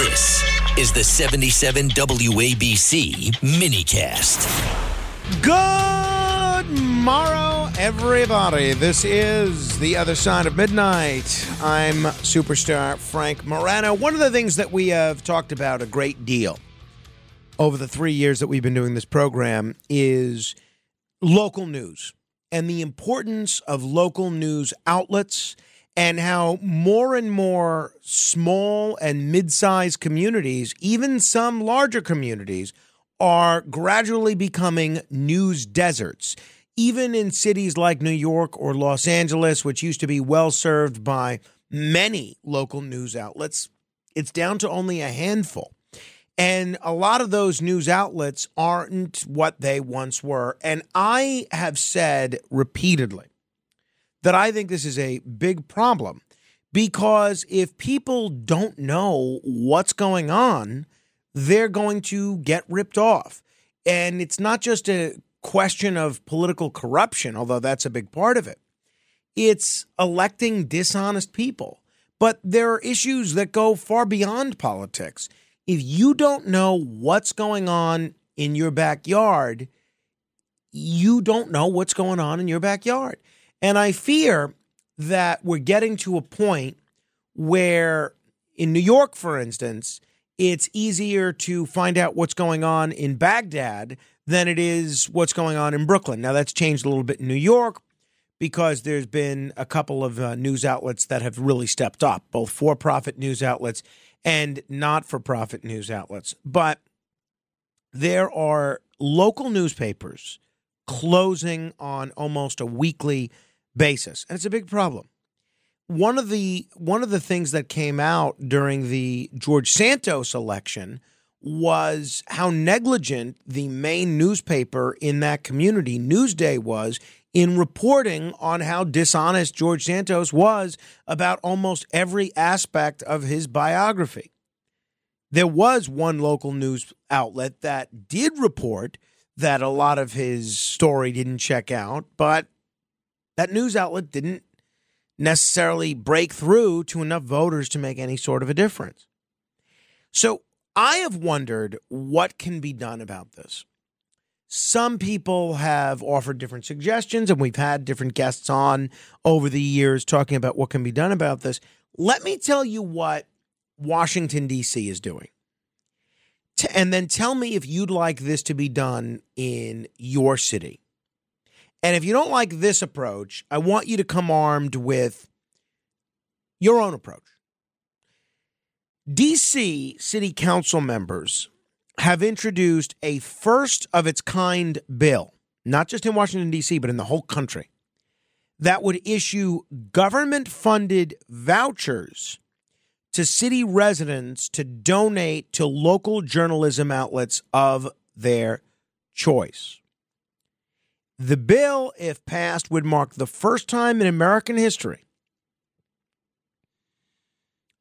This is the 77 WABC minicast. Good morrow, everybody. This is The Other Side of Midnight. I'm superstar Frank Morano. One of the things that we have talked about a great deal over the three years that we've been doing this program is local news and the importance of local news outlets and how more and more small and mid-sized communities, even some larger communities, are gradually becoming news deserts. Even in cities like New York or Los Angeles, which used to be well served by many local news outlets, it's down to only a handful. And a lot of those news outlets aren't what they once were. And I have said repeatedly that I think this is a big problem because if people don't know what's going on, they're going to get ripped off. And it's not just a question of political corruption, although that's a big part of it. It's electing dishonest people. But there are issues that go far beyond politics. If you don't know what's going on in your backyard, you don't know what's going on in your backyard. And I fear that we're getting to a point where, in New York, for instance, it's easier to find out what's going on in Baghdad than it is what's going on in Brooklyn. Now, that's changed a little bit in New York because there's been a couple of uh, news outlets that have really stepped up, both for profit news outlets and not for profit news outlets. But there are local newspapers closing on almost a weekly basis, and it's a big problem. One of the one of the things that came out during the George Santos election was how negligent the main newspaper in that community, Newsday, was in reporting on how dishonest George Santos was about almost every aspect of his biography. There was one local news outlet that did report that a lot of his story didn't check out, but that news outlet didn't necessarily break through to enough voters to make any sort of a difference. So I have wondered what can be done about this. Some people have offered different suggestions, and we've had different guests on over the years talking about what can be done about this. Let me tell you what Washington, D.C. is doing. And then tell me if you'd like this to be done in your city. And if you don't like this approach, I want you to come armed with your own approach. DC city council members have introduced a first of its kind bill, not just in Washington, D.C., but in the whole country, that would issue government funded vouchers to city residents to donate to local journalism outlets of their choice. The bill, if passed, would mark the first time in American history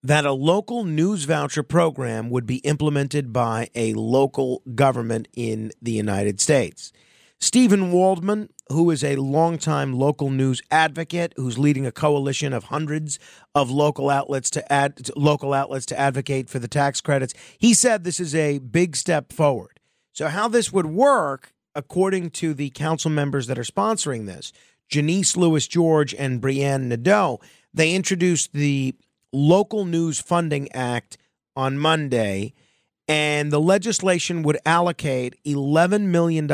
that a local news voucher program would be implemented by a local government in the United States. Steven Waldman, who is a longtime local news advocate, who's leading a coalition of hundreds of local outlets to add local outlets to advocate for the tax credits, he said this is a big step forward. So, how this would work, according to the council members that are sponsoring this, Janeese Lewis George and Brianne Nadeau, they introduced the Local News Funding Act on Monday, and the legislation would allocate $11 million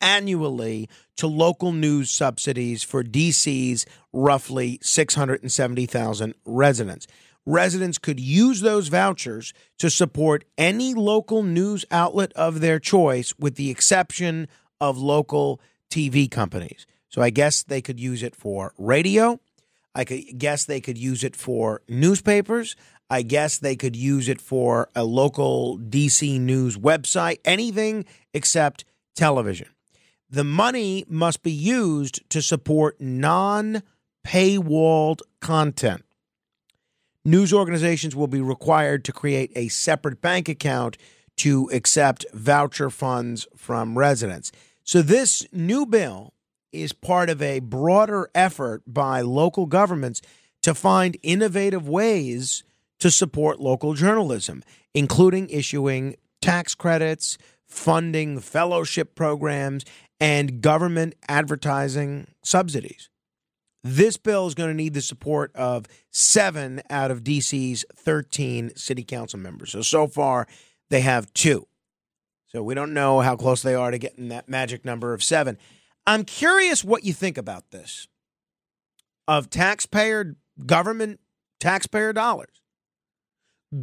annually to local news subsidies for DC's roughly 670,000 residents. Residents could use those vouchers to support any local news outlet of their choice, with the exception of local TV companies. So I guess they could use it for radio, I could guess they could use it for newspapers. I guess they could use it for a local DC news website, anything except television. The money must be used to support non paywalled content. News organizations will be required to create a separate bank account to accept voucher funds from residents. So, this new bill is part of a broader effort by local governments to find innovative ways to support local journalism, including issuing tax credits, funding fellowship programs, and government advertising subsidies. This bill is going to need the support of seven out of DC's 13 city council members. So, so far, they have two. So, we don't know how close they are to getting that magic number of seven. I'm curious what you think about this of taxpayer, government taxpayer dollars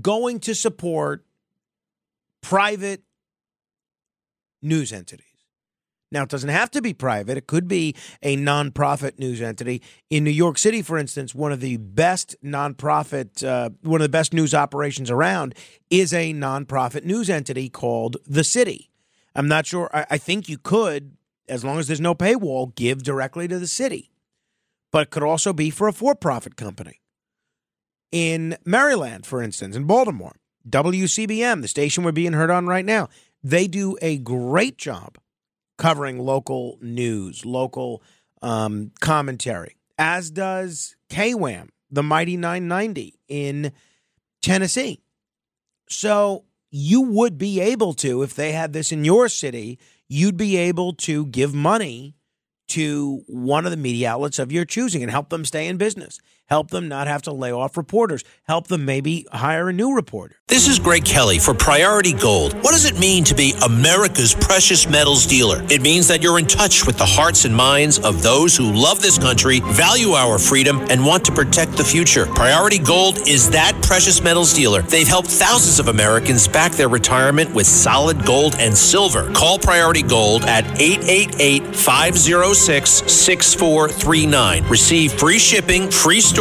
going to support private news entities. Now, it doesn't have to be private. It could be a nonprofit news entity. In New York City, for instance, one of the best nonprofit, uh, one of the best news operations around is a nonprofit news entity called The City. I'm not sure. I, I think you could, as long as there's no paywall, give directly to the city. But it could also be for a for profit company. In Maryland, for instance, in Baltimore, WCBM, the station we're being heard on right now, they do a great job covering local news, local um, commentary, as does KWAM, the Mighty 990 in Tennessee. So you would be able to, if they had this in your city, you'd be able to give money to one of the media outlets of your choosing and help them stay in business help them not have to lay off reporters, help them maybe hire a new reporter. This is Greg Kelly for Priority Gold. What does it mean to be America's precious metals dealer? It means that you're in touch with the hearts and minds of those who love this country, value our freedom, and want to protect the future. Priority Gold is that precious metals dealer. They've helped thousands of Americans back their retirement with solid gold and silver. Call Priority Gold at 888 506 6439. Receive free shipping, free storage